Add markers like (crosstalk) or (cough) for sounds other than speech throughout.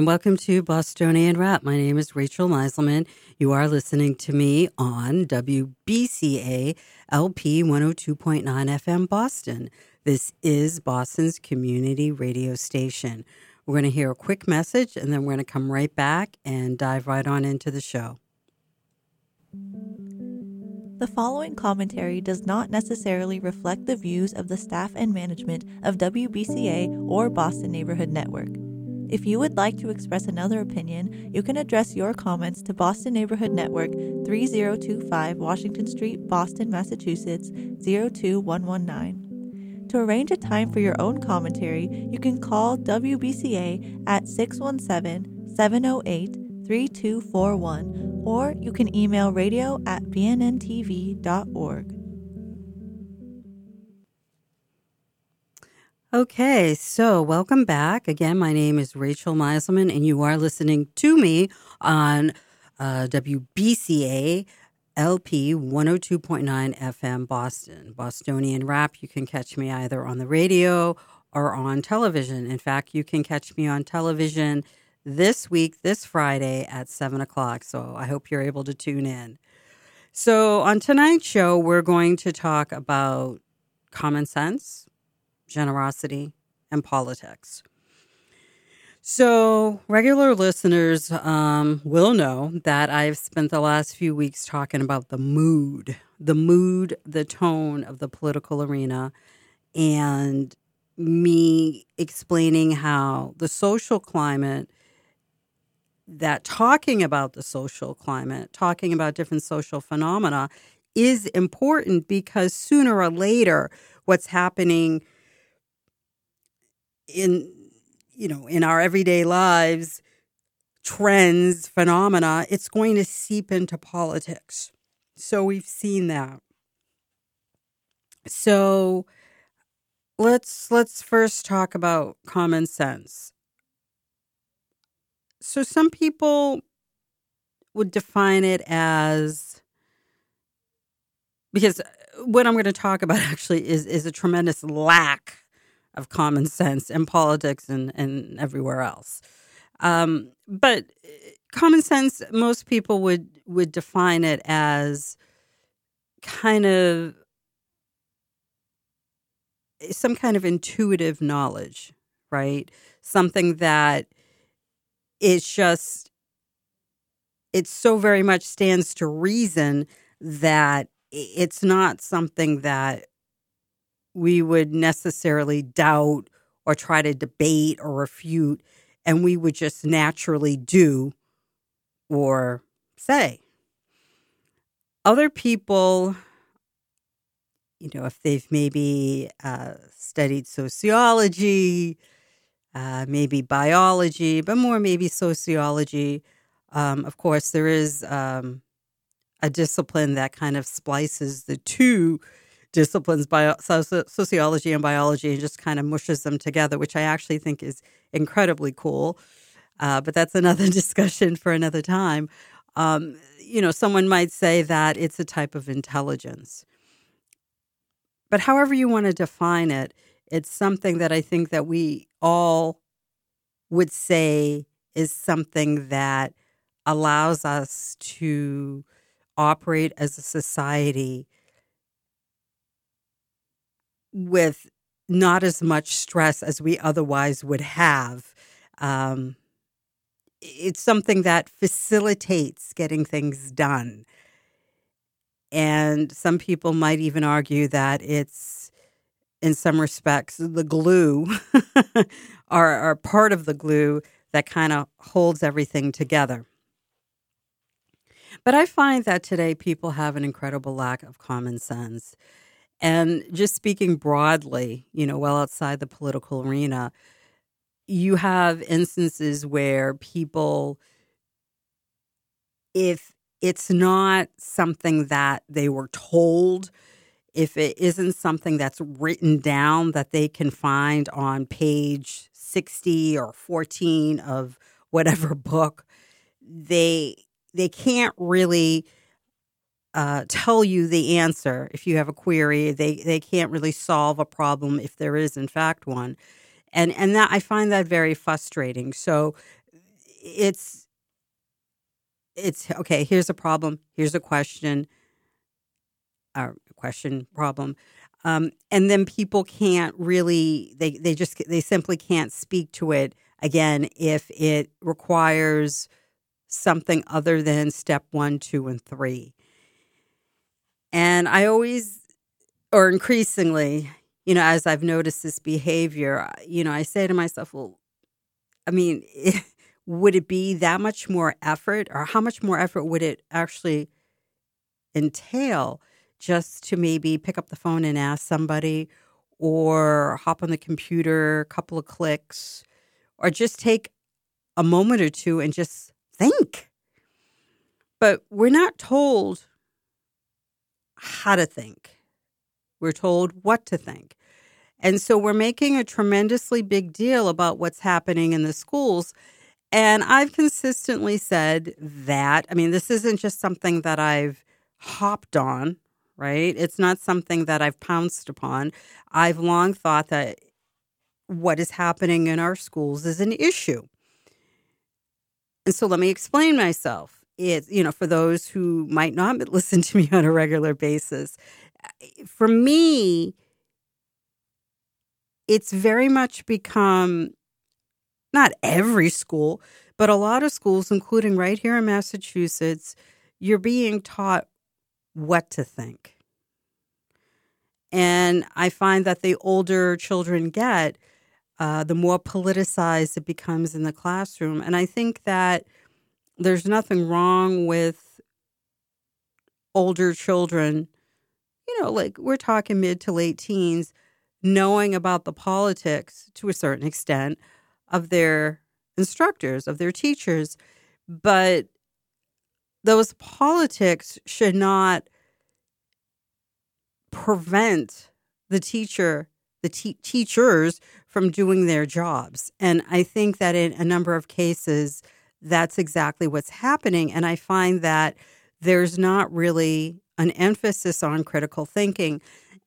and welcome to Bostonian Rap. My name is Rachel Meiselman. You are listening to me on WBCA LP 102.9 FM Boston. This is Boston's community radio station. We're going to hear a quick message and then we're going to come right back and dive right on into the show. The following commentary does not necessarily reflect the views of the staff and management of WBCA or Boston Neighborhood Network. If you would like to express another opinion, you can address your comments to Boston Neighborhood Network, 3025 Washington Street, Boston, Massachusetts 02119. To arrange a time for your own commentary, you can call WBCA at 617 708 3241 or you can email radio at bnntv.org. Okay, so welcome back. Again, my name is Rachel Meiselman, and you are listening to me on uh, WBCA LP 102.9 FM Boston, Bostonian Rap. You can catch me either on the radio or on television. In fact, you can catch me on television this week, this Friday at 7 o'clock. So I hope you're able to tune in. So on tonight's show, we're going to talk about common sense, generosity, and politics. So, regular listeners um, will know that I've spent the last few weeks talking about the mood, the mood, the tone of the political arena, and me explaining how the social climate that talking about the social climate, talking about different social phenomena is important because sooner or later, what's happening in you know in our everyday lives trends phenomena it's going to seep into politics. So we've seen that. So let's let's first talk about common sense. So some people would define it as because what I'm going to talk about (laughs) actually is is a tremendous lack of common sense in politics and, and everywhere else. Um, but eh, common sense, most people would would define it as kind of some kind of intuitive knowledge, right? Something that it's just it so very much stands to reason that it's not something that we would necessarily doubt or try to debate or refute and we would just naturally do or say other people you know if they've maybe uh, studied sociology uh, maybe biology, but more maybe sociology. Um, of course, there is um, a discipline that kind of splices the two disciplines, bio, sociology and biology, and just kind of mushes them together, which I actually think is incredibly cool. Uh, but that's another (laughs) discussion for another time. Um, you know, someone might say that it's a type of intelligence. But however you want to define it, it's something that I think that we all would say is something that allows us to operate as a society with not as much stress as we otherwise would have. Um, it's something that facilitates getting things done. And some people might even argue that it's in some respects, the glue (laughs) are, are part of the glue that kind of holds everything together. But I find that today people have an incredible lack of common sense. And just speaking broadly, you know, well outside the political arena, you have instances where people, if it's not something that they were told, if it isn't something that's written down that they can find on page 60 or 14 of whatever (laughs) book they they can't really uh, tell you the answer if you have a query they they can't really solve a problem if there is in fact one and and that I find that very frustrating so it's it's okay. Here's a problem. Here's a question. A question problem. Um, and then people can't really they they just they simply can't speak to it again if it requires something other than step one, two, and three. And I always, or increasingly, you know, as I've noticed this behavior, uh, you know, I say to myself, well, I mean, (laughs) would it be that much more effort, or how much more effort would it actually entail just to maybe pick up the phone and ask somebody, or hop on the computer, a couple of clicks, or just take a moment or two and just think. But we're not told how to think. We're told what to think. And so we're making a tremendously big deal about what's happening in the schools. And I've consistently said that, I mean, this isn't just something that I've hopped on, right? It's not something that I've pounced upon. I've long thought that what is happening in our schools is an issue. And so let me explain myself. It, you know, for those who might not (laughs) listen to me on a regular basis, for me, it's very much become not every school, but a lot of schools, including right here in Massachusetts, you're being taught what to think. And I find that the older children get, uh, the more politicized it becomes in the classroom. And I think that there's nothing wrong with older children, you know, like we're talking mid to late teens, knowing about the politics to a certain extent of their instructors, of their teachers. But those politics should not prevent the teacher, the te- teachers from doing their jobs. And I think that in a number of cases, that's exactly what's happening. And I find that there's not really an emphasis on critical thinking.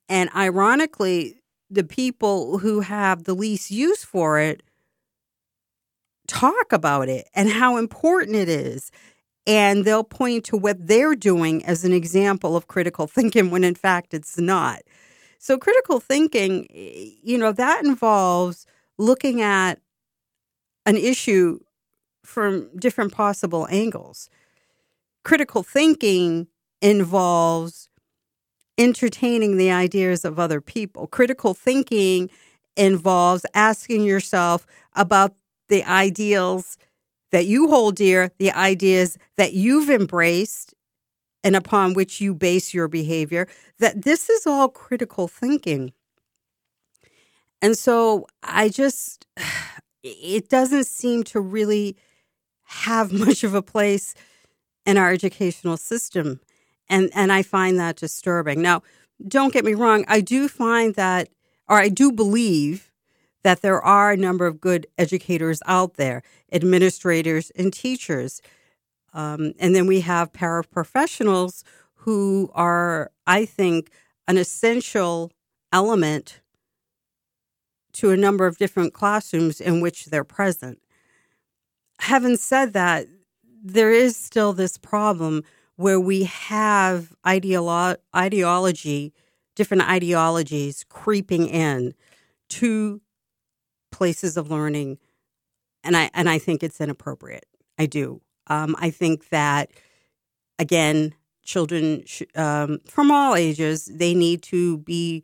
And ironically, the people who have the least use for it talk about it and how important it is. And they'll point to what they're doing as an example of critical (laughs) thinking when in fact it's not. So, critical thinking, you know, that involves looking at an issue from different possible angles. Critical thinking involves entertaining the ideas of other people. Critical thinking involves asking yourself about the ideals that you hold dear, the ideas that you've embraced, and upon which you base your behavior, that this is all critical thinking. And so I just, (sighs) it doesn't seem to really have (laughs) much of a place in our educational system. And, and I find that disturbing. Now, don't get me wrong, I do find that, or I do believe that there are a number of good educators out there, administrators and teachers um, and then we have paraprofessionals who are, I think, an essential element to a number of different classrooms in which they're present. Having said that, there is still this problem where we have ideolo- ideology, different ideologies creeping in to places of learning, and I and I think it's inappropriate. I do. Um, I think that, again, children sh- um, from all ages, they need to be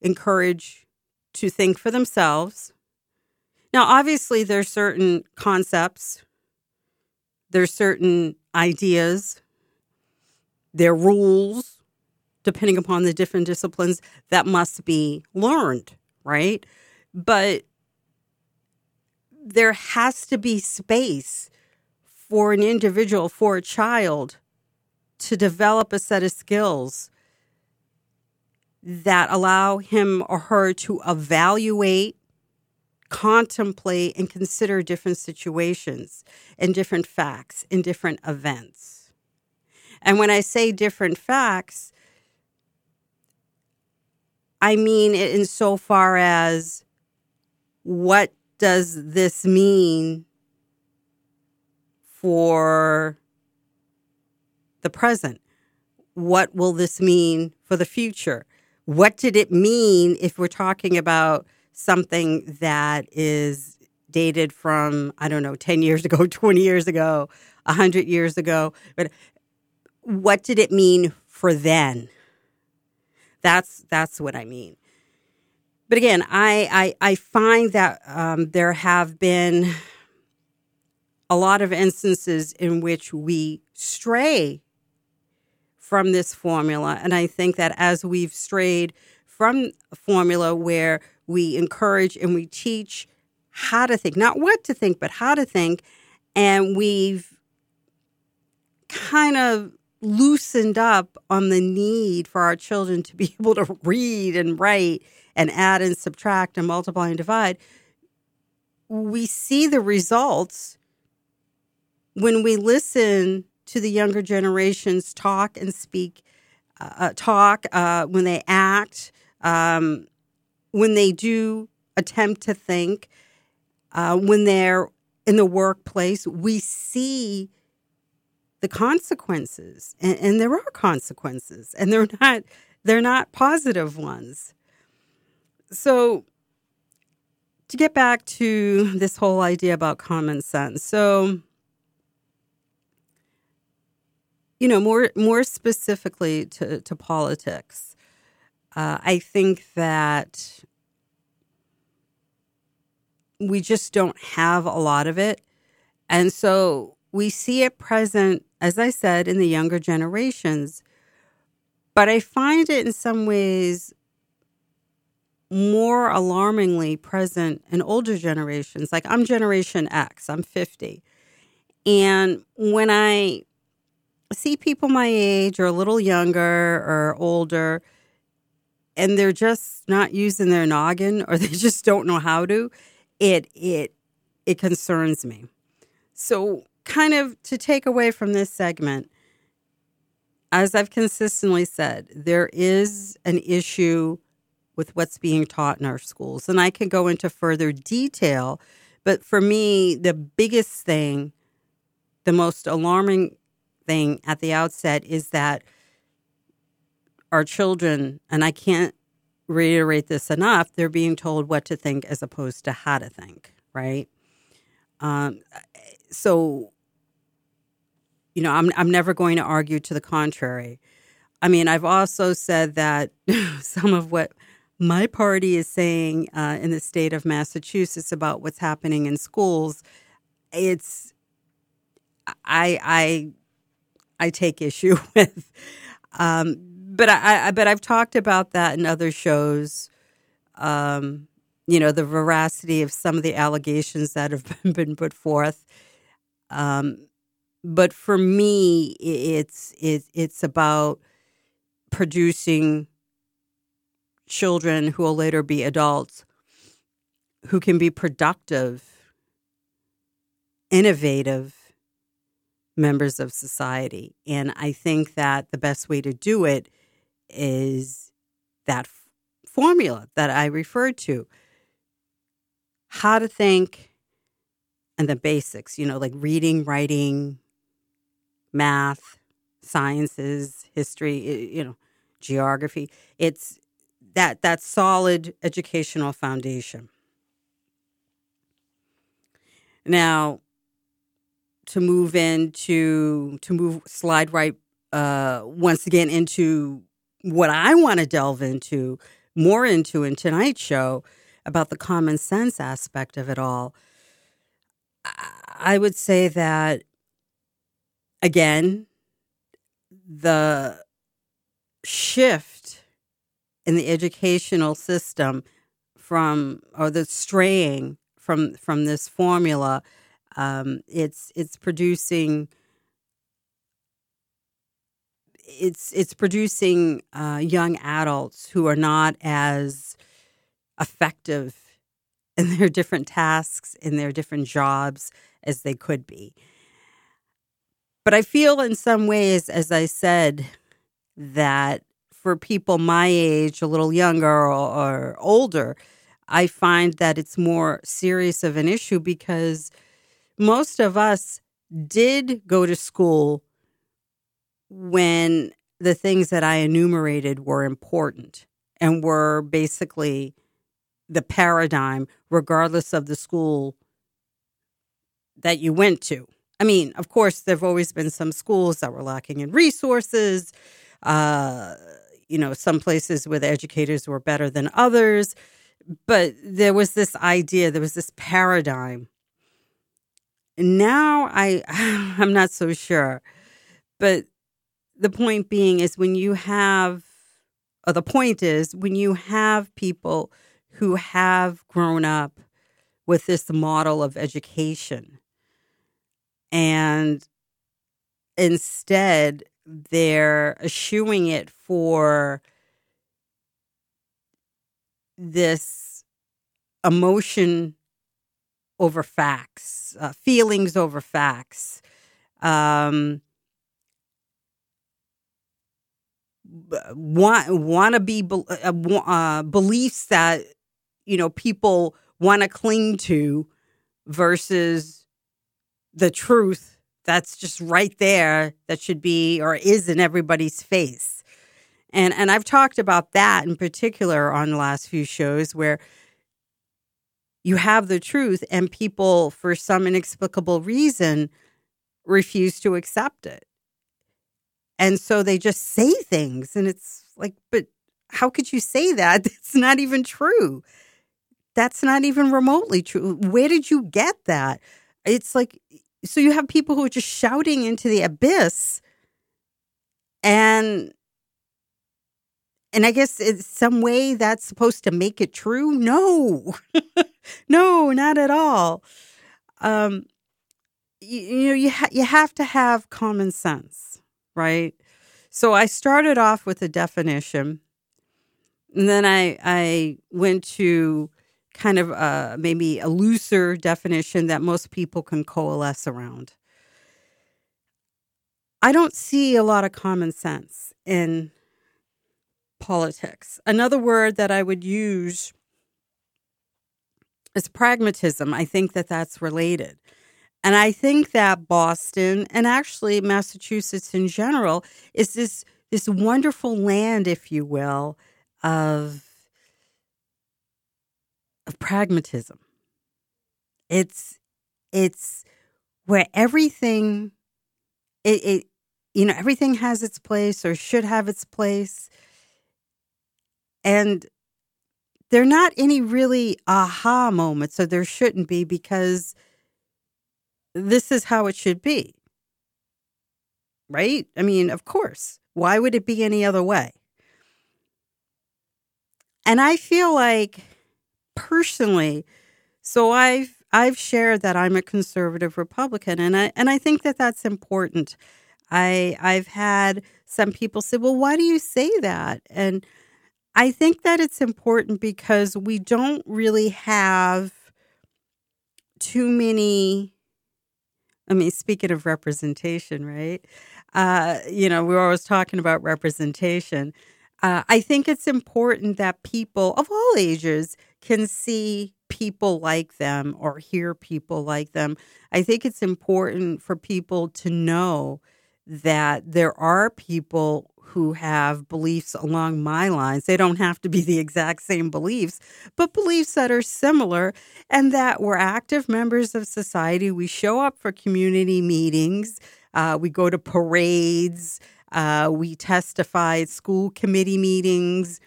encouraged to think for themselves. Now, obviously, there's certain concepts, there's certain ideas, there are rules, depending upon the different disciplines, that must be learned, right? But there has to be space for an individual, for a child, to develop a set of skills that allow him or her to evaluate, contemplate, and consider different situations and different facts and different events. And when I say different facts, I mean it insofar as what does this mean for the present. What will this mean for the future? What did it mean if we're talking about something that is dated from, I don't know, 10 years ago, (laughs) 20 years ago, 100 years ago? But what did it mean for then? That's that's what I mean. But again, I I, I find that um, there have been a lot of instances in which we stray from this formula, and I think that as we've strayed from formula where we encourage and we teach how to think, not what to think, but how to think, and we've kind of loosened up on the need for our children to be (laughs) able to read and write and add and subtract and multiply and divide, we see the results when we listen to the younger generations talk and speak, uh, uh talk, uh, when they act, um, when they do attempt to think, uh, when they're in the workplace, we see the consequences and, and, there are consequences and they're not they're not positive ones. So to get back to this whole idea about common sense so you know more more specifically to, to politics uh, i think that we just don't have a lot of it and so we see it present, as I said, in the younger generations. But I find it in some ways more alarmingly present in older generations. Like I'm Generation X, I'm 50. And when I see people my age or a little younger or older, and they're just not using their noggin or (laughs) they just don't know how to, it it it concerns me. So kind of to take away from this segment, as I've consistently said, there is an issue with what's being taught in our schools. And I can go into further detail, but for me, the biggest thing, the most alarming thing at the outset is that our children, and I can't reiterate this enough, they're being told what to think as opposed to how to think, right? Um, so you know, I'm I'm never going to argue to the contrary. I mean, I've also said that (laughs) some of what my party is saying uh, in the state of Massachusetts about what's happening in schools, it's I I I take issue (laughs) with. Um, but I, I but I've talked about that in other shows. Um, you know, the veracity of some of the allegations that have (laughs) been put forth. Um, but for me, it's it's it's about producing children who will later be adults who can be productive, innovative members of society. And I think that the best way to do it is that f- formula that I referred to how to think and the basics, you know, like reading, writing, math, sciences, history, you know, geography. It's that that solid educational foundation. Now, to move into to move slide right uh, once again into what I want to delve into more into in tonight's show about the common sense aspect of it all. I would say that again, the shift in the educational system from or the straying from from this formula um, it's it's producing it's it's producing uh, young adults who are not as effective (laughs) in their different tasks in their different jobs as they could be. But I feel in some ways, as I said, that for people my age, a little younger or, or older, I find that it's more serious of an issue because most of us did go to school when the things that I enumerated were important and were basically the paradigm, regardless of the school that you went to. I mean, of course, there have always been some schools that were lacking in resources. Uh, you know, some places where the educators were better than others. But there was this idea, there was this paradigm. Now I (sighs) I'm not so sure. But the point being is when you have or the point is when you have people who have grown up with this model of education and instead they're eschewing it for this emotion over facts, uh, feelings over facts, um, want to be uh, uh, beliefs that you know people want to cling to versus the truth that's just right there that should be or is in everybody's face. And and I've talked about that in particular on the last few shows where you have the truth and people for some inexplicable reason refuse to accept it and so they just say things. And it's like, but how could you say that? (laughs) It's not even true. That's not even remotely true. Where did you get that? It's like, so you have people who are just shouting into the abyss and and I guess it's some way that's supposed to make it true. No, (laughs) no, not at all. Um, you, you know, you ha- you have to have common sense right? So I started off with a definition, and then I I went to kind of uh, maybe a looser definition that most people can coalesce around. I don't see a lot of common sense in politics. Another word that I would use is pragmatism. I think that that's related. And I think that Boston and actually Massachusetts in general is this this wonderful land, if you will, of of pragmatism. It's it's where everything it, it you know everything has its place or should have its place and there are not any really aha moments so there shouldn't be because this is how it should be. Right? I mean, of course. Why would it be any other way? And I feel like personally, so I've I've shared that I'm a conservative Republican and I and I think that that's important. I I've had some people say, "Well, why do you say that?" And I think that it's important because we don't really have too many I mean, speaking of representation, right? Uh, you know, we're always talking about representation. Uh, I think it's important that people of all ages can see people like them or hear people like them. I think it's important for people to know that there are people who have beliefs along my lines. They don't have to be the exact same beliefs, but beliefs that are similar and that we're active members of society. We show up for community meetings, uh, we go to parades, uh, we testify at school committee meetings,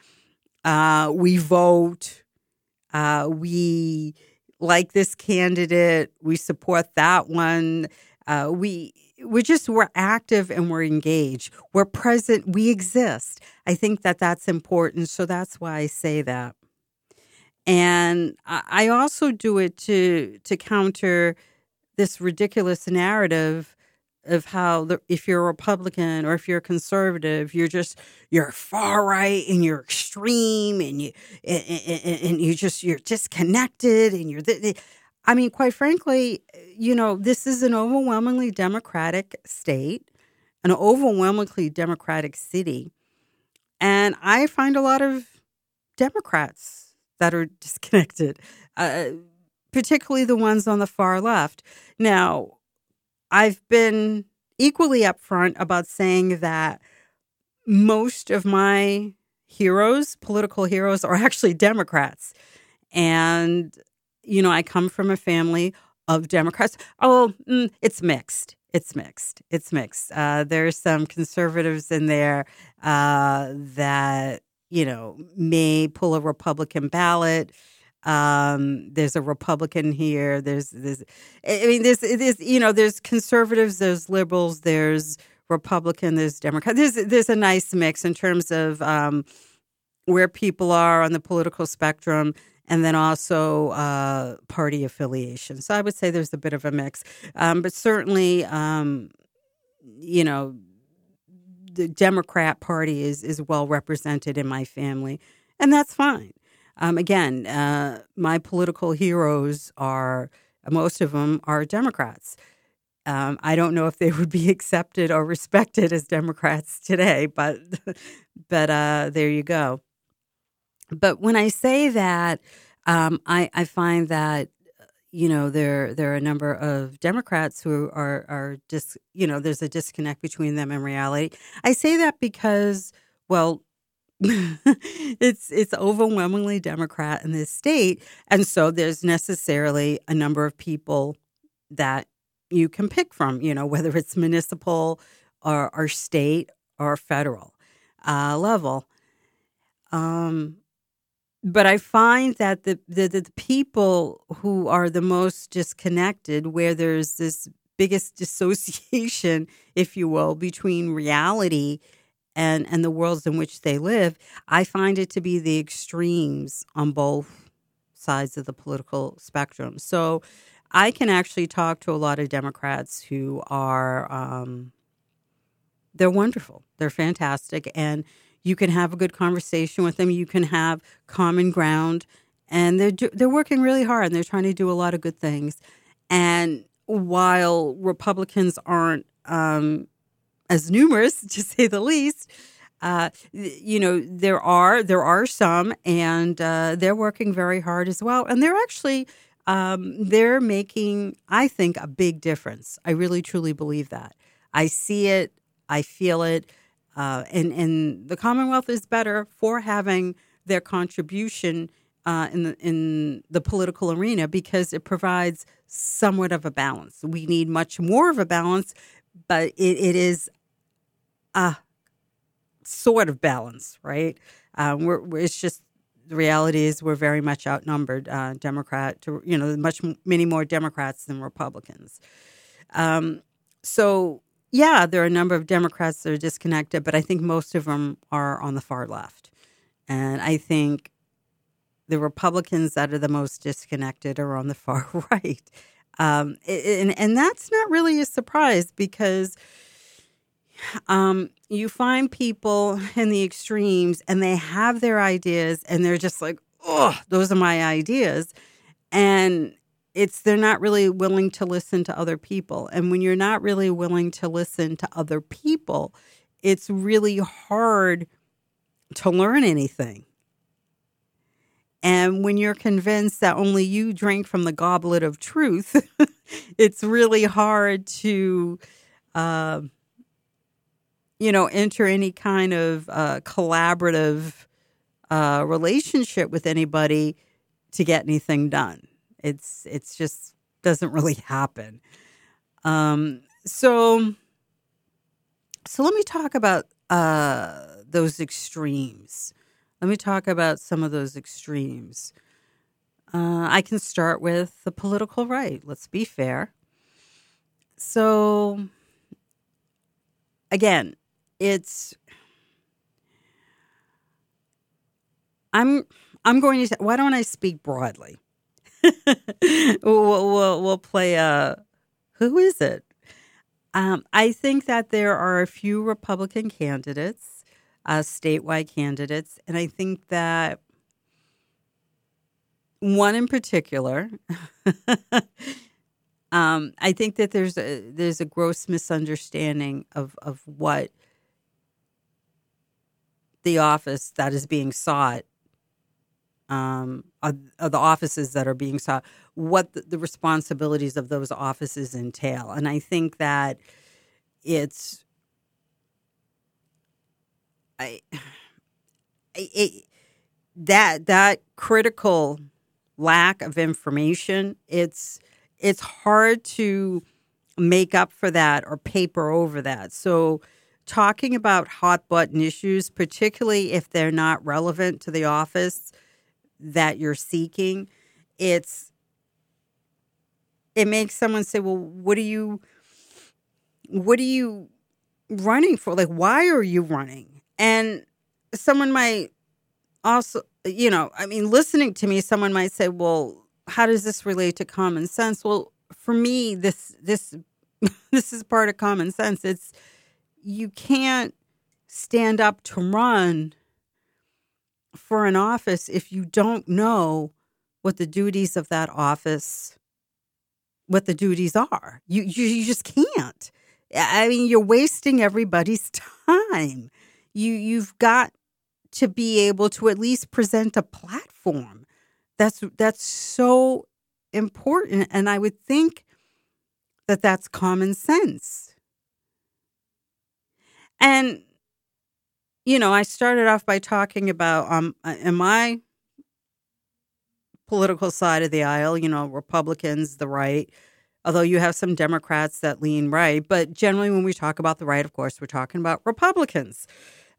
uh, we vote, uh, we like this candidate, we support that one. Uh, we we're just we're active and we're engaged. We're present. We exist. I think that that's important so that's why i say that. And i also do it to to counter this ridiculous narrative of how the, if you're a republican or if you're a conservative you're just you're far right and you're extreme and you and, and, and you just you're disconnected and you're I mean, quite frankly, you know, this is an overwhelmingly Democratic state, an overwhelmingly Democratic city. And I find a lot of Democrats that are (laughs) disconnected, uh, particularly the ones on the far left. Now, I've been equally upfront about saying that most of my heroes, political heroes, are (laughs) actually Democrats. And, you know, I come from a family of Democrats. Oh, mm, it's mixed. It's mixed. It's mixed. Uh, there's some conservatives in there uh, that, you know, may pull a Republican ballot. Um, there's a Republican here. There's, there's, I mean, there's, there's, you know, there's conservatives, there's liberals, there's Republican, there's Democrat. There's, there's a nice mix in terms of um, where people are on the political spectrum and then also uh, party affiliation. So I would say there's a bit of a mix, um, but certainly, um, you know, the Democrat Party is is well represented in my family, and that's fine. Um, again, uh, my political heroes are most of them are Democrats. Um, I don't know if they would be (laughs) accepted or respected as Democrats today, but (laughs) but uh, there you go. But when I say that, um, I, I find that you know there there are a number of Democrats who are are just you know there's a disconnect between them and reality. I say that because well. (laughs) it's it's overwhelmingly Democrat in this state, and so there's necessarily a number of people that you can pick from. You know, whether it's municipal or, or state or federal uh, level. Um, but I find that the, the, the people who are the most disconnected, where there's this biggest (laughs) dissociation, if you will, between reality and and the worlds in which they live, I find it to be the extremes on both sides of the political spectrum. So I can actually talk to a lot of Democrats who are um, they're wonderful, they're fantastic, and you can have a good conversation with them. You can have common ground, and they're they're working really hard and they're trying to do a lot of good things. And while Republicans aren't um, as numerous, (laughs) to say the least, uh, you know there are there are some, and uh, they're working very hard as well. And they're actually um, they're making, I think, a big difference. I really truly believe that. I see it. I feel it. Uh, and and the Commonwealth is better for having their contribution uh, in the in the political arena because it provides somewhat of a balance. We need much more of a balance, but it, it is a sort of balance, right? Um, we're, we're, it's just the reality is we're very much outnumbered, uh, Democrat to you know much many more Democrats than Republicans. Um, so yeah, there are a number of Democrats that are disconnected, but I think most of them are on the far left. And I think the Republicans that are the most disconnected are on the (laughs) far right. Um, and, and that's not really a surprise because um, you find people in the extremes and they have their ideas and they're just like, oh, those are my ideas. And it's they're not really willing to listen to other people. And when you're not really willing to listen to other people, it's really hard to learn anything. And when you're convinced that only you drink from the goblet of truth, (laughs) it's really hard to, uh, you know, enter any kind of uh, collaborative uh, relationship with anybody to get anything done. It's it's just doesn't really happen. Um, so so let me talk about uh, those extremes. Let me talk about some of those extremes. Uh, I can start with the political right. Let's be fair. So, again, it's I'm I'm going to. Why don't I speak broadly? (laughs) we'll, we'll, we'll play a. Who is it? Um, I think that there are a few Republican candidates, uh, statewide candidates, and I think that one in particular. (laughs) um, I think that there's a there's a gross misunderstanding of of what the office that is being sought um, of, of the offices that are being sought, what the, the responsibilities of those offices entail. And I think that it's I, it, that that critical lack of information it's it's hard to make up for that or paper over that so talking about hot button issues particularly if they're not relevant to the office that you're seeking it's it makes someone say well what are you what are you running for like why are you running and someone might also, you know, I mean, listening to me, someone might say, well, how does this relate to common sense? Well, for me, this, this, (laughs) this is part of common sense. It's, you can't stand up to run for an office if you don't know what the duties of that office what the duties are you you, you just can't i mean you're wasting everybody's (laughs) time you you've got to be able to at least present a platform. That's that's so important and I would think that that's common sense. And you know, I started off by talking about um in my political side of the aisle, you know, Republicans, the right, although you have some Democrats that lean right, but generally when we talk about the right, of course, we're talking about Republicans.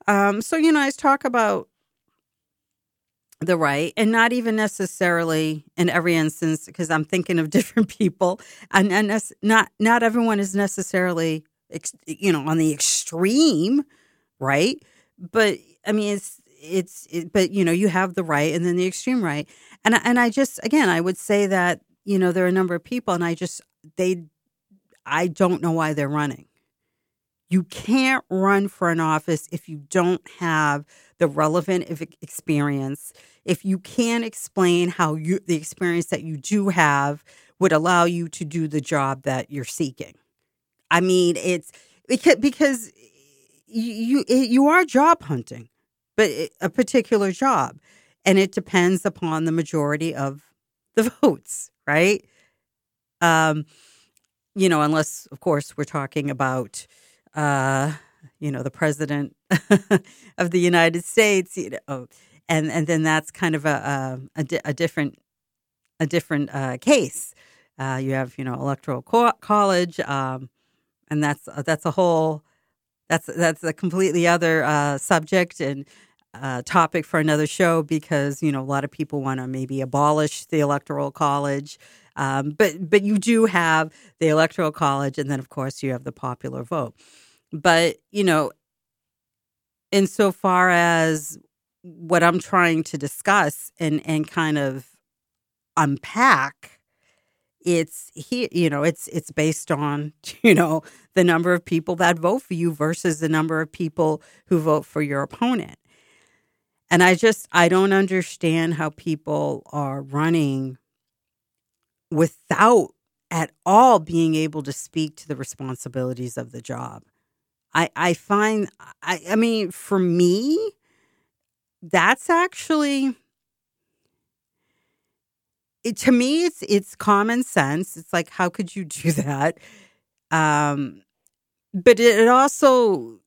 Um, so, you know, I talk about the right and not even necessarily in every instance because i'm thinking of (laughs) different people and, and not not everyone is necessarily you know on the extreme right but i mean it's it's it, but you know you have the right and then the extreme right and and i just again i would say that you know there are a number of people and i just they i don't know why they're running you can't run for an office if you don't have the relevant experience. If you can't explain how you, the experience that you do have would allow you to do the job that you're seeking. I mean, it's because, because you, you are job hunting, but a particular job, and it depends upon the majority of the (laughs) votes, right? Um, you know, unless, of course, we're talking about uh, you know, the president (laughs) of the United States, you know, and and then that's kind of a a, a different a different uh, case. Uh, you have you know electoral co- college, um, and that's that's a whole that's that's a completely other uh, subject and uh, topic for another show because you know a lot of people want to maybe abolish the electoral college. Um, but but you do have the electoral college, and then of course you have the popular vote. But, you know, insofar as what I'm trying to discuss and, and kind of unpack, it's here, you know, it's it's based on, (laughs) you know, the number of people that vote for you versus the number of people who vote for your opponent. And I just I don't understand how people are running without at all being able to speak to the responsibilities of the job. I I find I I mean for me that's actually it, to me it's it's common sense. It's like how could you do (laughs) that? Um but it, also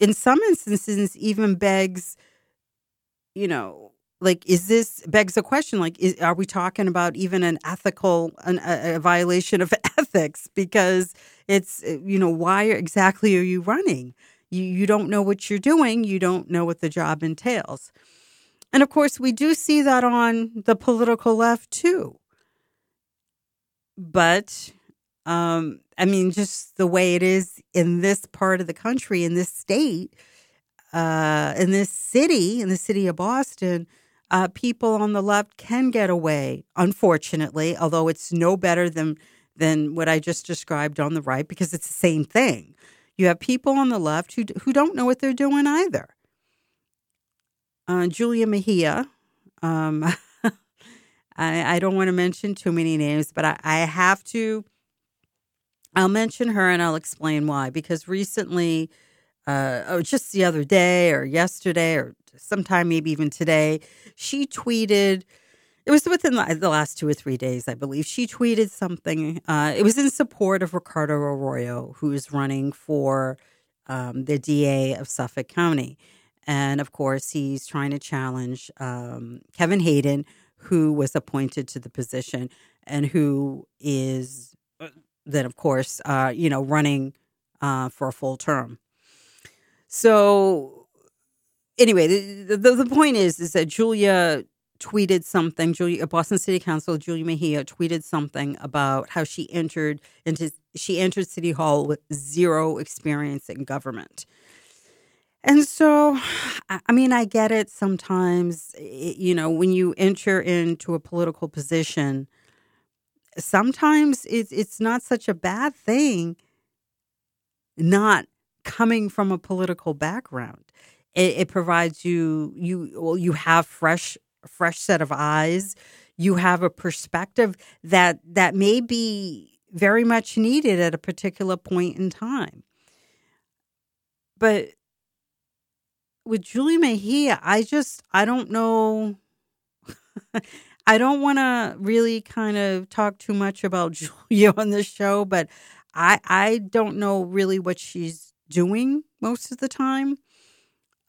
in some instances even begs you know like is this begs the question like is, are we talking about even an ethical an, a, a violation of (laughs) ethics because it's uh, you know why exactly are you running you you don't know what you're doing you don't know what the job entails and of course we do see that on the political left too but um i mean just the way it is in this part of the country in this state uh in this city in the city of boston uh, people on the left can get away, unfortunately, although it's no better than than what I just described on the right because it's the same thing. You have people on the left who who don't know what they're doing either. Uh, Julia Mejia, um, (laughs) I, I, don't want to mention too many names, but I, I have to. I'll mention her and I'll explain why. Because recently, uh, oh, just the other day or yesterday or sometime maybe even today. She tweeted. It was within the last two or three days, I believe. She tweeted something. Uh, it was in support of Ricardo Arroyo, who is running for um, the DA of Suffolk County. And of course, he's trying to challenge um, Kevin Hayden, who was appointed to the position and who is uh, then, of course, uh, you know, running uh, for a full term. So, anyway, the, the, the point is is that Julia tweeted something. Julia, Boston City Council Julia Mejia tweeted something about how she entered into she entered City Hall with zero experience in government. And so, I mean, I get it sometimes, you know, when you enter into a political position, sometimes it's, it's not such a bad thing not coming from a political background. It, it provides you, you, well, you have fresh, fresh set of eyes. You have a perspective that, that may be very much needed at a particular point in time. But with Julie Mejia, I just I don't know. (laughs) I don't want to really kind of talk too much about (laughs) Julia on this show, but I I don't know really what she's doing most of the time.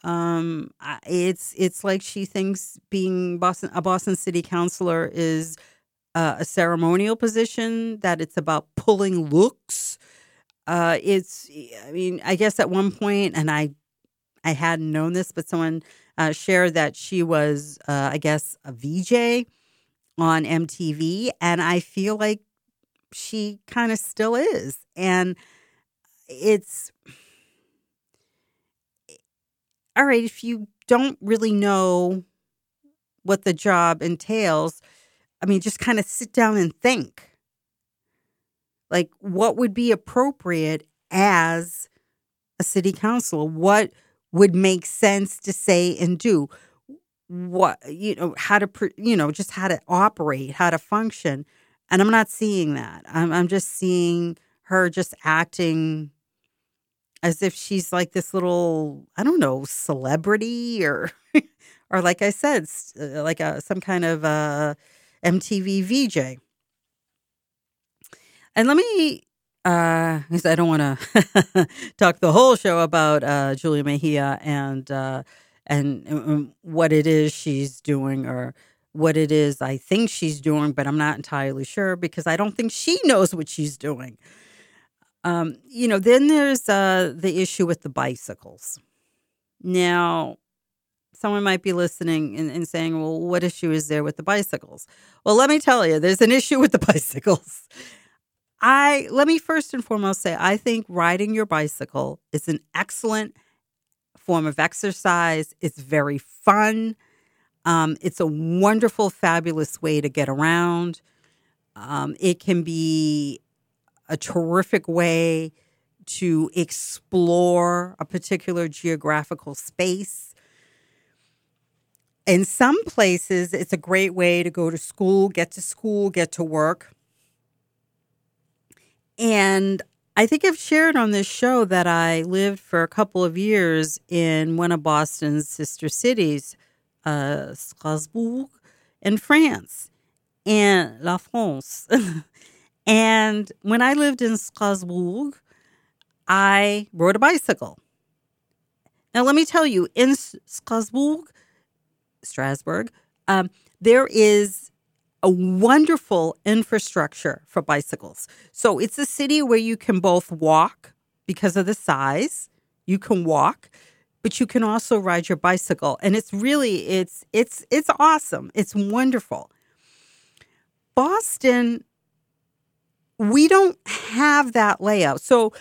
Um, it's it's like she thinks being Boston a Boston City Councilor is uh, a ceremonial position that it's about pulling looks. Uh, it's I mean I guess at one point, and I I hadn't known this, but someone uh, shared that she was, uh, I guess, a VJ on MTV. And I feel like she kind of still is. And it's all right, if you don't really know what the job entails, I mean, just kind of sit down and think. Like, what would be appropriate as a city council? What would make sense to say and do. What you know how to you know just how to operate how to function. And i'm not seeing that. I'm, I'm just seeing her just acting as if she's like this little i don't know celebrity or (laughs) or like i said uh, like a some kind of uh mtv vj and let me uh, (laughs) I don't want to (laughs) talk the whole show about uh, Julia Mejia and uh, and um, what it is she's doing or what it is I think she's doing, but I'm not entirely sure because I don't think she knows what she's doing. Um, you know, then there's uh, the issue with the bicycles. Now, someone might be listening and, and, saying, well, what issue is there with the bicycles? Well, let me tell you, there's an issue with the (laughs) bicycles. I let me first and foremost say I think riding your bicycle is an excellent form of exercise. It's very fun. Um, it's a wonderful, fabulous way to get around. Um, it can be a terrific way to explore a particular geographical space. In some places, it's a great way to go to school, get to school, get to work. And I think I've shared on this show that I lived for a couple of years in one of Boston's sister cities, uh, Strasbourg, in France, and La France. (laughs) and when I lived in Strasbourg, I rode a bicycle. Now, let me tell you, in Strasbourg, Strasbourg, um, there is a wonderful infrastructure for bicycles. So it's a city where you can both walk because of the size, you can walk, but you can also ride your bicycle and it's really it's it's it's awesome. It's wonderful. Boston we don't have that layout. So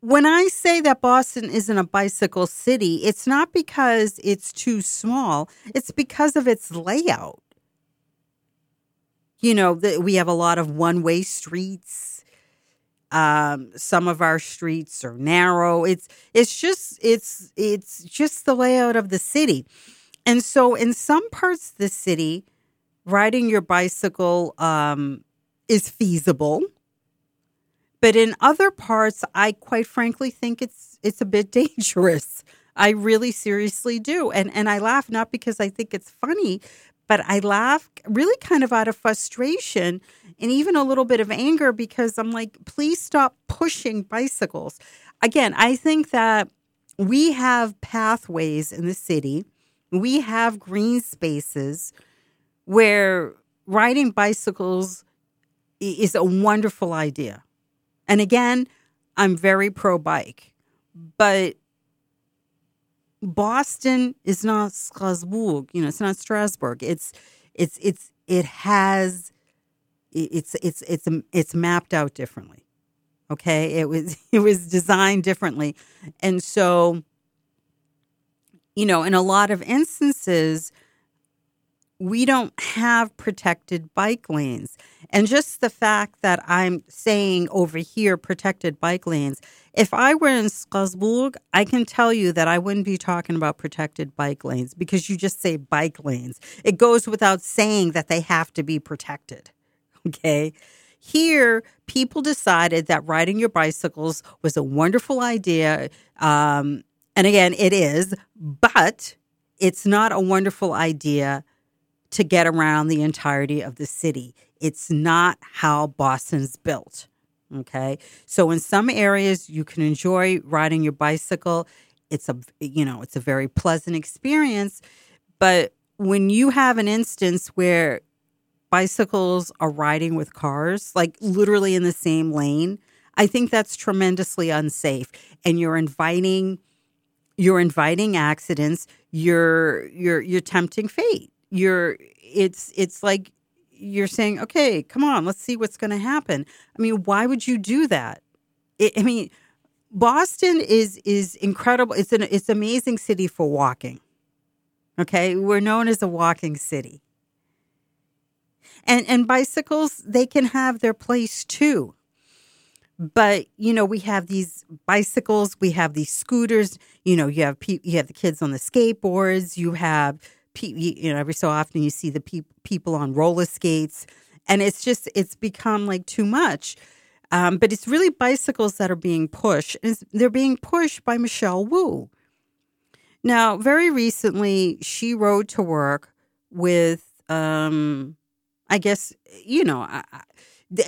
when I say that Boston isn't a bicycle city, it's not because it's too small, it's because of its layout you know, the, we have a lot of one way streets. Um, some of our streets are narrow. It's it's just it's it's just the layout of the city. And so in some parts of the city, riding your bicycle um, is feasible. But in other parts, I quite frankly think it's it's a bit (laughs) dangerous. I really seriously do. And and I laugh not because I think it's funny, but I laugh really kind of out of frustration and even a little bit of anger because I'm like, please stop pushing bicycles. Again, I think that we have pathways in the city, we have green spaces where riding bicycles is a wonderful idea. And again, I'm very pro bike, but Boston is not Strasbourg. You know, it's not Strasbourg. It's it's it's it has it's it's it's it's mapped out differently. Okay, it was (laughs) it was designed differently, and so you know, in a lot of instances, we don't have protected bike lanes. And just the fact that I'm saying over here protected bike lanes, if I were in Strasbourg, I can tell you that I wouldn't be talking about protected bike lanes because you just say bike lanes. It goes without saying that they have to be protected. (laughs) Okay. Here, people decided that riding your bicycles was a wonderful idea. Um, and again, it is, but it's not a wonderful idea to get around the entirety of the city. It's not how Boston's built. Okay. So in some areas you can enjoy riding your bicycle. It's a you know, it's a very pleasant experience, but when you have an instance where bicycles are riding with cars, like literally in the same lane, I think that's tremendously unsafe and you're inviting you're inviting accidents, you're you're you're tempting fate you're it's it's like you're saying, okay, come on, let's see what's going to happen. I mean, why would you do that? It, I mean, Boston is is incredible. It's an it's amazing city for walking. Okay, we're known as a walking city. And and bicycles, they can have their place too. But you know, we have these bicycles, we have these scooters. You know, you have pe- you have the kids on the skateboards, you have you know, every so often you see the pe- people on roller skates, and it's just it's become like too much. Um, but it's really bicycles that are being pushed, and they're being pushed by Michelle Wu. Now, very recently, she rode to work with, um, I guess, you know, I,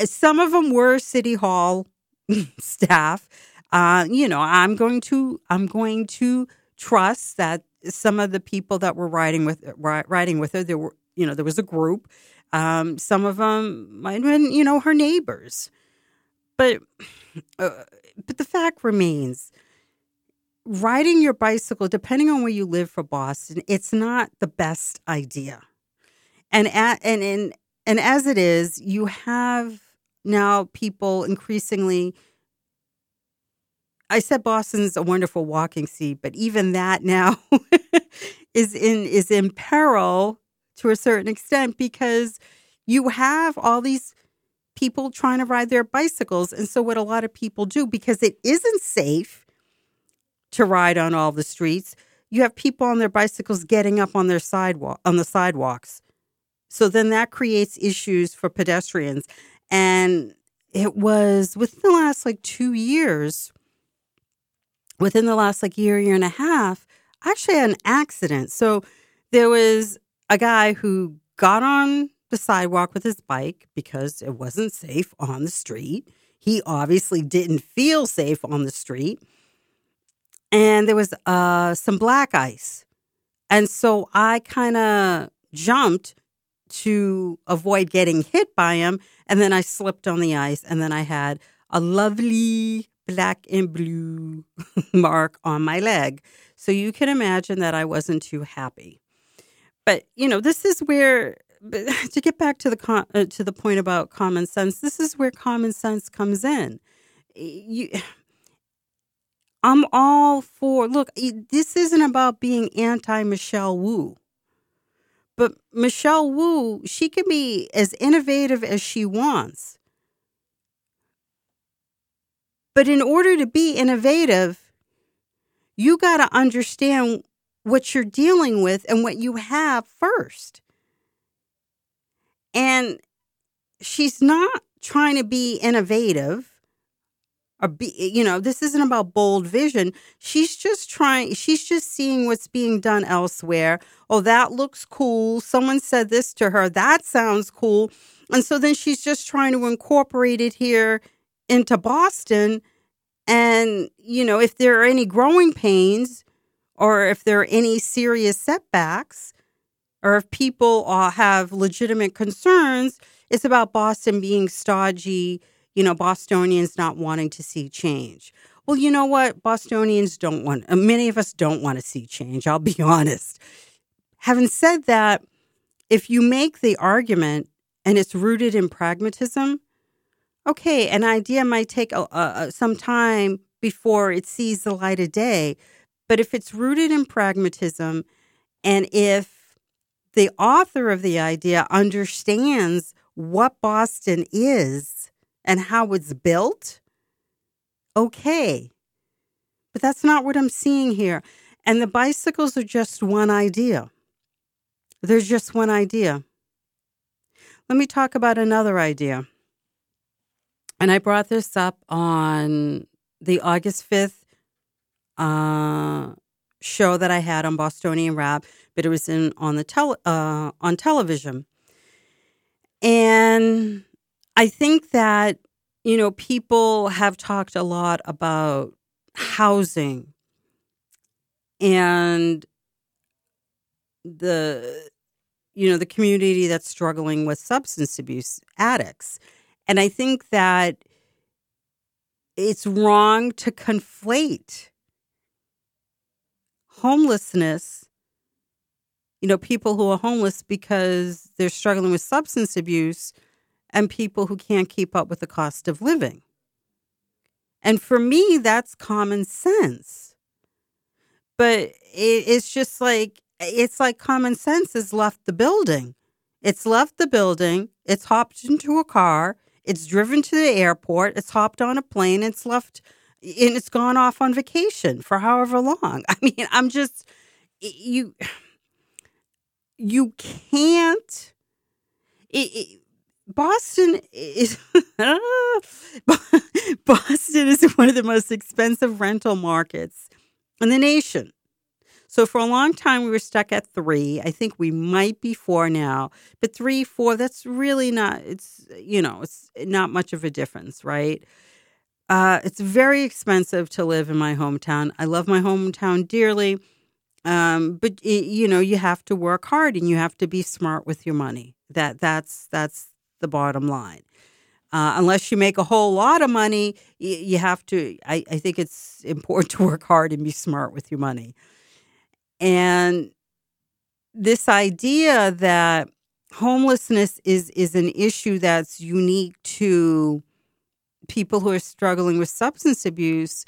some of them were City Hall (laughs) staff. Uh, you know, I'm going to, I'm going to trust that some of the people that were riding with riding with her, there were you know there was a group. Um, some of them might have been you know her neighbors, but uh, but the fact remains, riding your bicycle, depending on where you live for Boston, it's not the best idea. And at, and and and as it is, you have now people increasingly I said Boston's a wonderful walking city, but even that now (laughs) is in is in peril to a certain extent because you have all these people trying to ride their bicycles. And so what a lot of people do because it isn't safe to ride on all the streets, you have people on their bicycles getting up on their sidewalk on the sidewalks. So then that creates issues for pedestrians. And it was within the last like 2 years within the last like year, year and a half, I actually had an accident. So there was a guy who got on the sidewalk with his bike because it wasn't safe on the street. He obviously didn't feel safe on the street. And there was uh, some black ice. And so I kind of jumped to avoid getting hit by him. And then I slipped on the ice. And then I had a lovely black and blue (laughs) mark on my leg. So you can imagine that I wasn't too happy. But, you know, this is where (laughs) to get back to the con- uh, to the point about common sense, this is where common sense comes in. You (sighs) I'm all for look, this isn't about being anti Michelle Wu. But Michelle Wu, she can be as innovative as she wants. But in order to be innovative, you got to understand what you're dealing with and what you have first. And she's not trying to be innovative. or be, you know, this isn't about bold vision. She's just trying, she's just seeing what's being done elsewhere. Oh, that looks cool. Someone said this to her. That sounds cool. And so then she's just trying to incorporate it here into Boston. And, you know, if there are any growing pains or if there are any serious setbacks, or if people uh, have legitimate concerns, it's about Boston being stodgy, you know, Bostonians not wanting to see change. Well, you know what? Bostonians don't want, uh, many of us don't want to see change, I'll be (laughs) honest. Having said that, if you make the argument and it's rooted in pragmatism, okay, an idea might take a, a, some time before it sees the light of day. But if it's rooted in pragmatism and if the author of the idea understands what Boston is and how it's built, okay. But that's not what I'm seeing here. And the bicycles are just one idea. There's just one idea. Let me talk about another idea. And I brought this up on the August 5th uh, show that I had on Bostonian Rap, but it was in on the tel- uh, on television. And I think that, you know, people have talked a lot about housing and the you know the community that's struggling with substance abuse addicts and i think that it's wrong to conflate homelessness you know, people who are homeless because they're struggling with substance abuse and people who can't keep up with the cost of living. And for me, that's common sense. But it's just like, it's like common sense has left the building. It's left the building, it's hopped into a car, it's driven to the airport, it's hopped on a plane, it's left, and it's gone off on vacation for however long. (laughs) I mean, I'm just, you you can't. It, it, Boston is (laughs) Boston is one of the most expensive rental markets in the nation. So for a long time we were stuck at 3. I think we might be 4 now. But 3 4 that's really not it's you know, it's not much of a difference, right? Uh, it's very expensive to live in my hometown. I love my hometown dearly. Um, but it, you know, you have to work hard and you have to be smart with your money. That that's that's the bottom line. Uh, unless you make a whole lot of money, you, you have to. I, I think it's important (laughs) to work hard and be smart with your money. And this idea that homelessness is is an issue that's unique to people who are struggling with substance abuse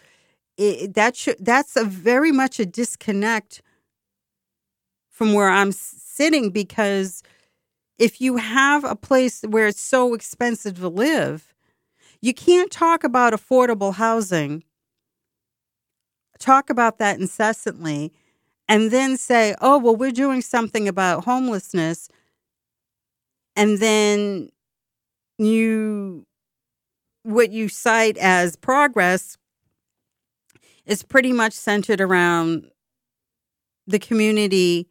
it, that should, that's a very much a disconnect from where I'm sitting because if you have a place where it's so expensive to live, you can't talk about affordable housing, talk about that incessantly, and then say, oh, well, we're doing something about homelessness. And then you, what you cite as progress is pretty much centered around the community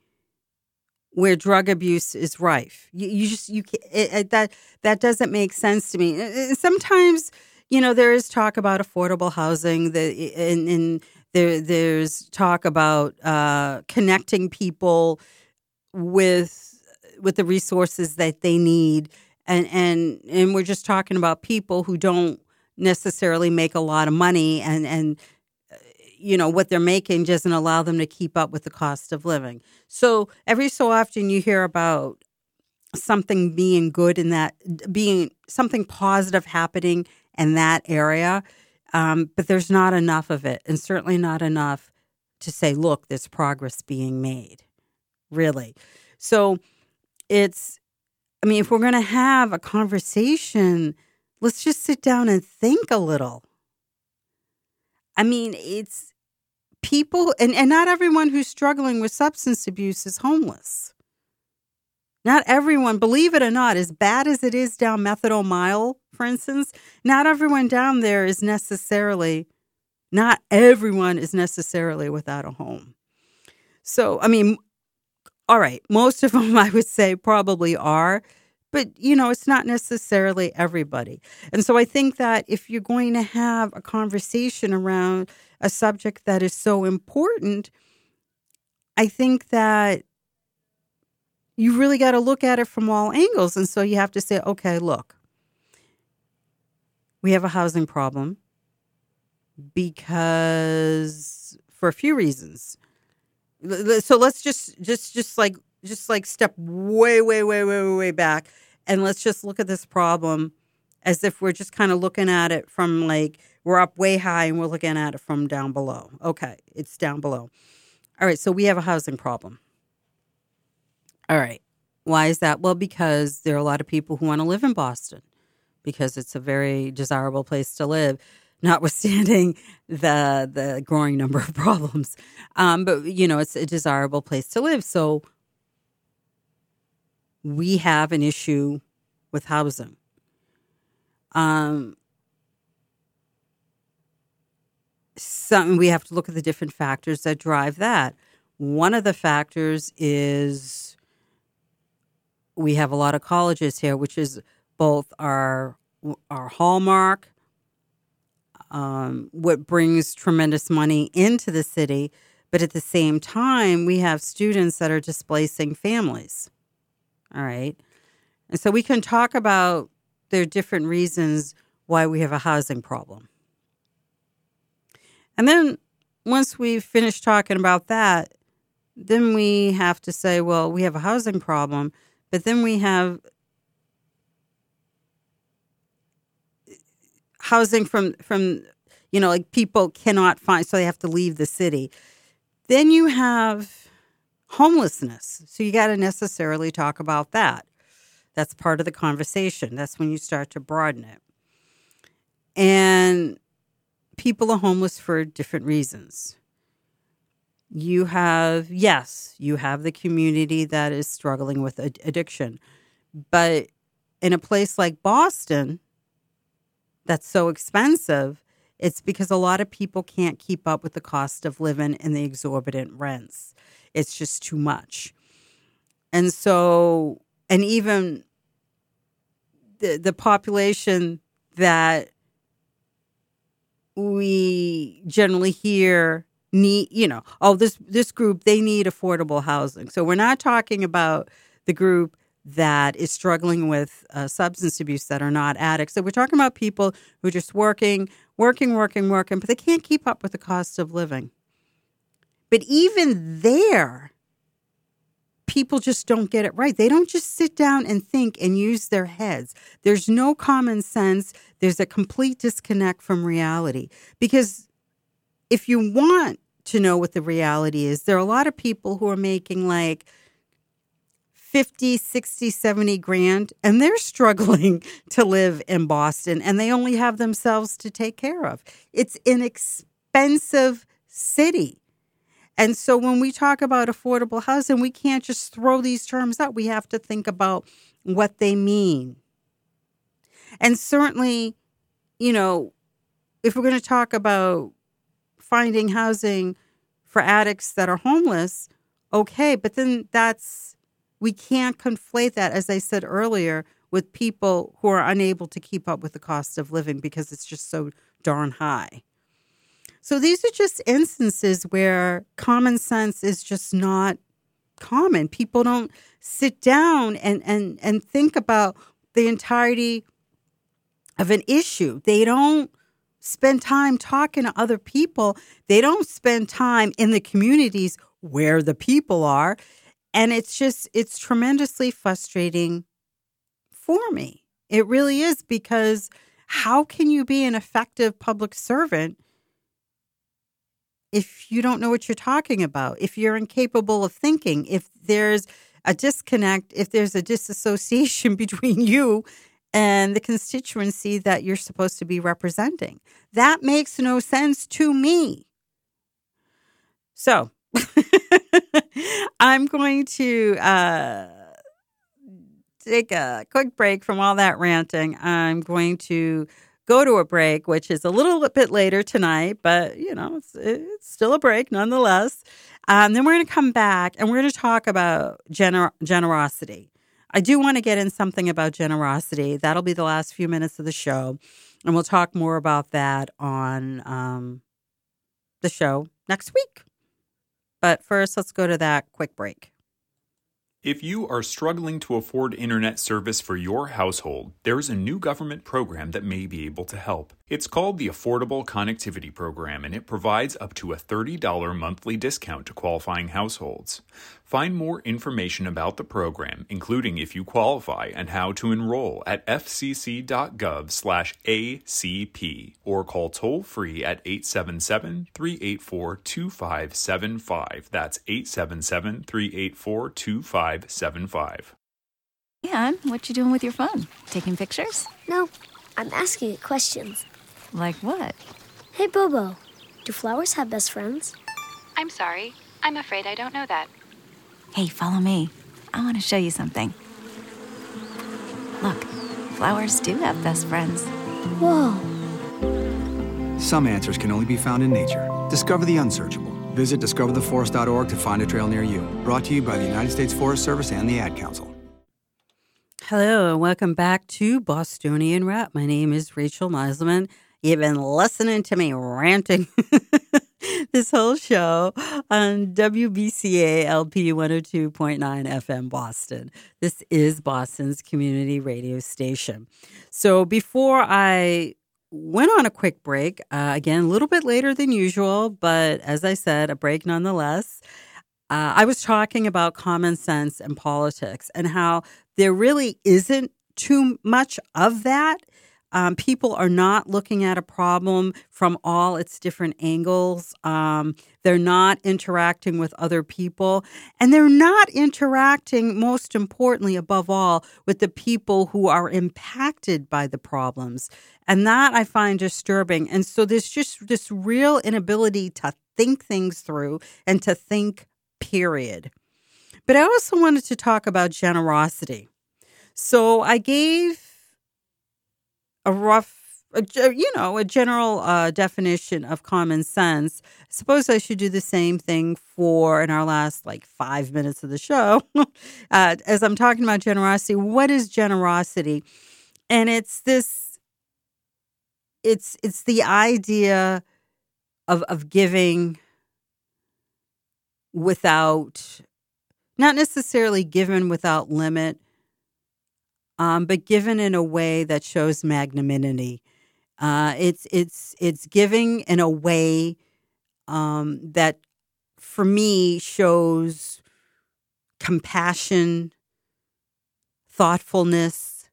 where drug abuse is rife. You, you just you it, it, that that doesn't make sense to me. Sometimes you know there is talk about affordable housing. The and, and there there's talk about uh, connecting people with with the resources that they need, and and and we're just talking about people who don't necessarily make a lot of money and and you know what they're making doesn't allow them to keep up with the cost of living. So every so often you hear about something being good in that being something positive happening in that area, um, but there's not enough of it, and certainly not enough to say, look, there's progress being made. Really, so it's. I mean, if we're going to have a conversation, let's just sit down and think a little. I mean, it's people, and, and not everyone who's struggling with substance abuse is homeless. Not everyone, believe it or not, as bad as it is down Methadone Mile for instance, not everyone down there is necessarily, not everyone is necessarily without a home. So, I mean, all right, most of (laughs) them I would say probably are, but you know, it's not necessarily everybody. And so I think that if you're going to have a conversation around a subject that is so important, I think that you really got to look at it from all angles. And so you have to say, okay, look, we have a housing problem because for a few reasons. So let's just just just like just like step way way way way way back and let's just look at this problem as if we're just kind of looking at it from like we're up way high and we're looking at it from down below. Okay, it's down below. All right, so we have a housing problem. All right. Why is that? Well, because there are a lot of people who want to live in Boston because it's a very desirable place to live, notwithstanding (laughs) the the growing number of problems. Um, but you know, it's a desirable place to live. So we have an issue with housing. Um, some we have to look at the different factors that drive that. One of the factors is we have a lot of colleges here, which is both our our hallmark, um, what brings tremendous money into the city, but at the same time, we have students that are displacing families. All right, and so we can talk about their different reasons why we have a housing problem. And then once we've finished talking about that, then we have to say, well, we have a housing problem but then we have housing from from you know like people cannot find so they have to leave the city. Then you have homelessness. So you got to necessarily talk about that. That's part of the conversation. That's when you start to broaden it. And people are homeless for different reasons you have, yes, you have the community that is struggling with ad- addiction. But in a place like Boston, that's so expensive, it's because a lot of people can't keep up with the cost of living and the exorbitant rents. It's just too much. And so, and even the, the population that we generally hear need you know oh this this group they need affordable housing so we're not talking about the group that is struggling with uh, substance abuse that are not addicts. So we're talking about people who are just working working working working but they can't keep up with the cost of living. But even there people just don't get it right. They don't just sit down and think and use their heads. There's no common sense. There's a complete disconnect from reality. Because if you want to know what the reality is, there are a lot of people who are making like 50, 60, 70 grand, and they're (laughs) struggling to live in Boston and they only have themselves to take care of. It's an expensive city. And so when we talk about affordable housing, we can't just throw these terms out. We have to think about what they mean. And certainly, you know, if we're going to talk about finding housing for addicts that are homeless, okay, but then that's, we can't conflate that, as I said earlier, with people who are unable to keep up with the cost of living because it's just so darn high. So these are just instances where common sense is just not common. People don't sit down and, and, and think about the entirety of an issue. They don't spend time talking to other people. They don't spend time in the communities where the people are. And it's just, it's tremendously frustrating for me. It really is because how can you be an effective public servant if you don't know what you're talking about, if you're incapable of thinking, if there's a disconnect, if there's a disassociation (laughs) between you and the constituency that you're supposed to be representing. That makes no sense to me. So (laughs) I'm going to uh, take a quick break from all that ranting. I'm going to go to a break, which is a little bit later tonight, but you know, it's, it's still a break nonetheless. Um, then we're going to come back and we're going to talk about gener- generosity. I do want to get in something about generosity. That'll be the last few minutes of the show. And we'll talk more about that on um, the show next week. But first, let's go to that quick break. If you are struggling to afford internet service for your household, there is a new government program that may be able to help. It's called the Affordable Connectivity Program, and it provides up to a $30 monthly discount to qualifying households. Find more information about the program, including if you qualify and how to enroll at fcc.gov/acp or call toll-free at 877-384-2575. That's 877-384-2575. And what you doing with your phone? Taking pictures? No, I'm asking it questions. Like what? Hey, Bobo, do flowers have best friends? I'm sorry. I'm afraid I don't know that. Hey, follow me. I want to show you something. Look, flowers do have best friends. Whoa. Some answers can only be found in nature. Discover the unsearchable. Visit discovertheforest.org to find a trail near you. Brought to you by the United States Forest Service and the Ad Council. Hello, and welcome back to Bostonian Rap. My name is Rachel Meiselman. You've been listening to me ranting (laughs) this whole show on WBCA LP 102.9 FM Boston. This is Boston's community radio station. So before I went on a quick break, uh, again, a little bit later than usual, but as I said, a break nonetheless. Uh, I was talking about common sense and politics and how there really isn't too much of that. Um, people are not looking at a problem from all its different angles. Um, they're not interacting with other people. And they're not interacting, most importantly, above all, with the people who are impacted by the problems. And that I find disturbing. And so there's just this real inability to think things through and to think period. But I also wanted to talk about generosity. So I gave a rough, a, you know, a general uh, definition of common sense. Suppose I should do the same thing for in our last like five minutes of the show. (laughs) uh, as I'm talking about generosity, what is generosity? And it's this. It's it's the idea of of giving without not necessarily given without limit, um, but given in a way that shows magnanimity. Uh, it's it's it's giving in a way um, that, for me, shows compassion, thoughtfulness,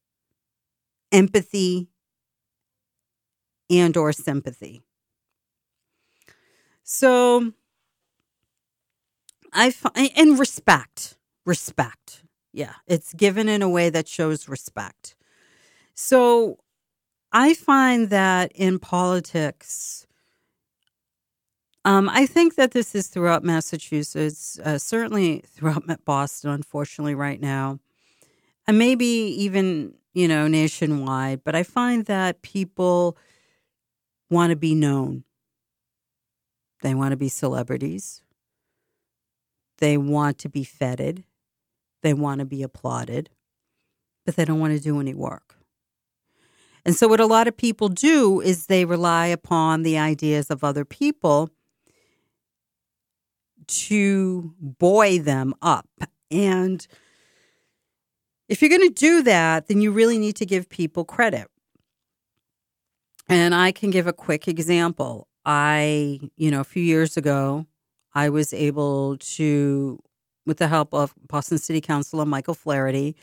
empathy, and or sympathy. So I find and respect, respect. Yeah, it's given in a way that shows respect. So I find that in politics, um, I think that this is throughout Massachusetts, uh, certainly throughout Boston, unfortunately, right now, and maybe even you know nationwide. But I find that people want to be known. They want to be celebrities. They want to be feted. They want to be applauded, but they don't want to do any work. And so, what a lot of people do is they rely upon the ideas of other people to buoy them up. And if you're going to do that, then you really need to give people credit. And I can give a quick example. I, you know, a few years ago, I was able to, with the help of Boston City Councilor Michael Flaherty,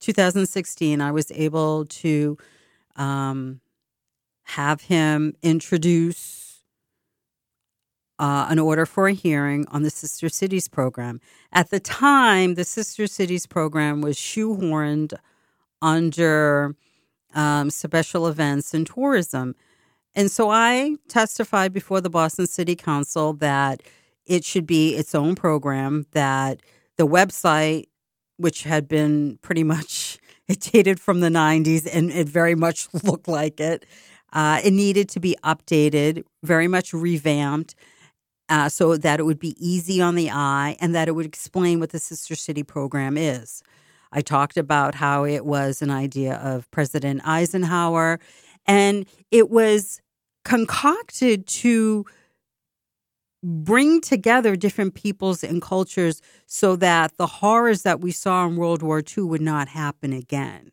2016, I was able to um, have him introduce uh, an order for a hearing on the Sister Cities program. At the time, the Sister Cities program was shoehorned under um, special events and tourism. And so I testified before the Boston City Council that it should be its own program, that the website, which had been pretty much (laughs) It dated from the 90s and it very much (laughs) looked like it. Uh, it needed to be updated, very much revamped, uh, so that it would be easy on the eye and that it would explain what the Sister City program is. I talked about how it was an idea of President Eisenhower, and it was concocted to bring together different peoples and cultures so that the horrors that we saw in World War II would not happen again.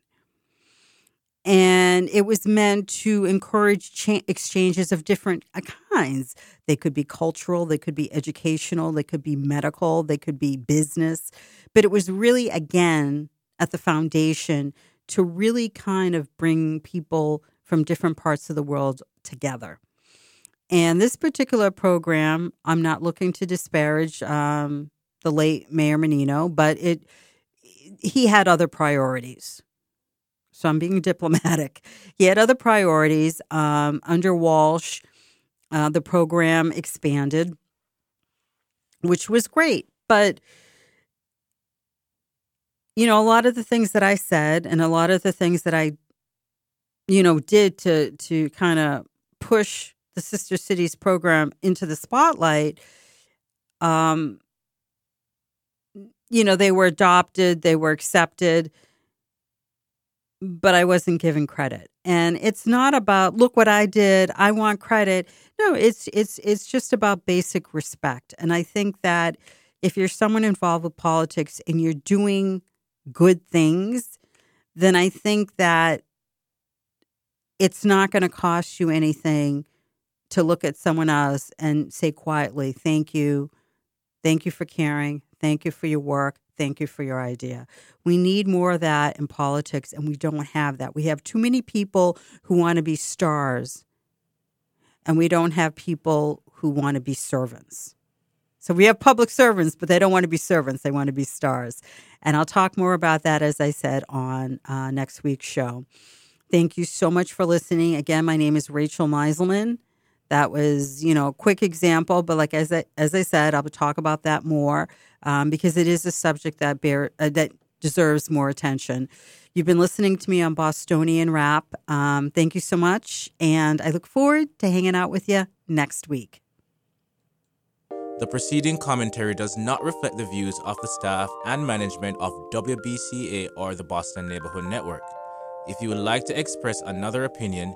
And it was meant to encourage cha- exchanges of different uh, kinds. They could be cultural, they could be educational, they could be medical, they could be business. But it was really, again, at the foundation to really kind of bring people from different parts of the world together. And this particular program, I'm not looking to disparage um, the late Mayor Menino, but it he had other priorities. So I'm being (laughs) diplomatic. He had other priorities. Um, under Walsh, uh, the program expanded, which was great. But you know, a lot of the things that I said and a lot of the things that I, you know, did to to kind of push the Sister Cities program into the spotlight, um, you know, they were adopted, they were accepted, but I wasn't given credit. And it's not about look what I did, I want credit. No, it's it's it's just about basic respect. And I think that if you're someone involved with politics and you're doing good things, then I think that it's not going to cost you anything to look at someone else and say quietly, Thank you. Thank you for caring. Thank you for your work. Thank you for your idea. We need more of that in politics, and we don't have that. We have too many people who want to be stars, and we don't have people who want to be servants. So we have public servants, but they don't want to be servants. They want to be stars. And I'll talk more about that, as I said, on uh, next week's show. Thank you so much for listening. Again, my name is Rachel Meiselman. That was, you know, a quick example, but like as I, as I said, I'll talk about that more um, because it is a subject that bear uh, that deserves more attention. You've been listening to me on Bostonian Rap. Um, thank you so much, and I look forward to hanging out with you next week. The preceding commentary does not reflect the views of the staff and management of WBCA or the Boston Neighborhood Network. If you would like to express another opinion,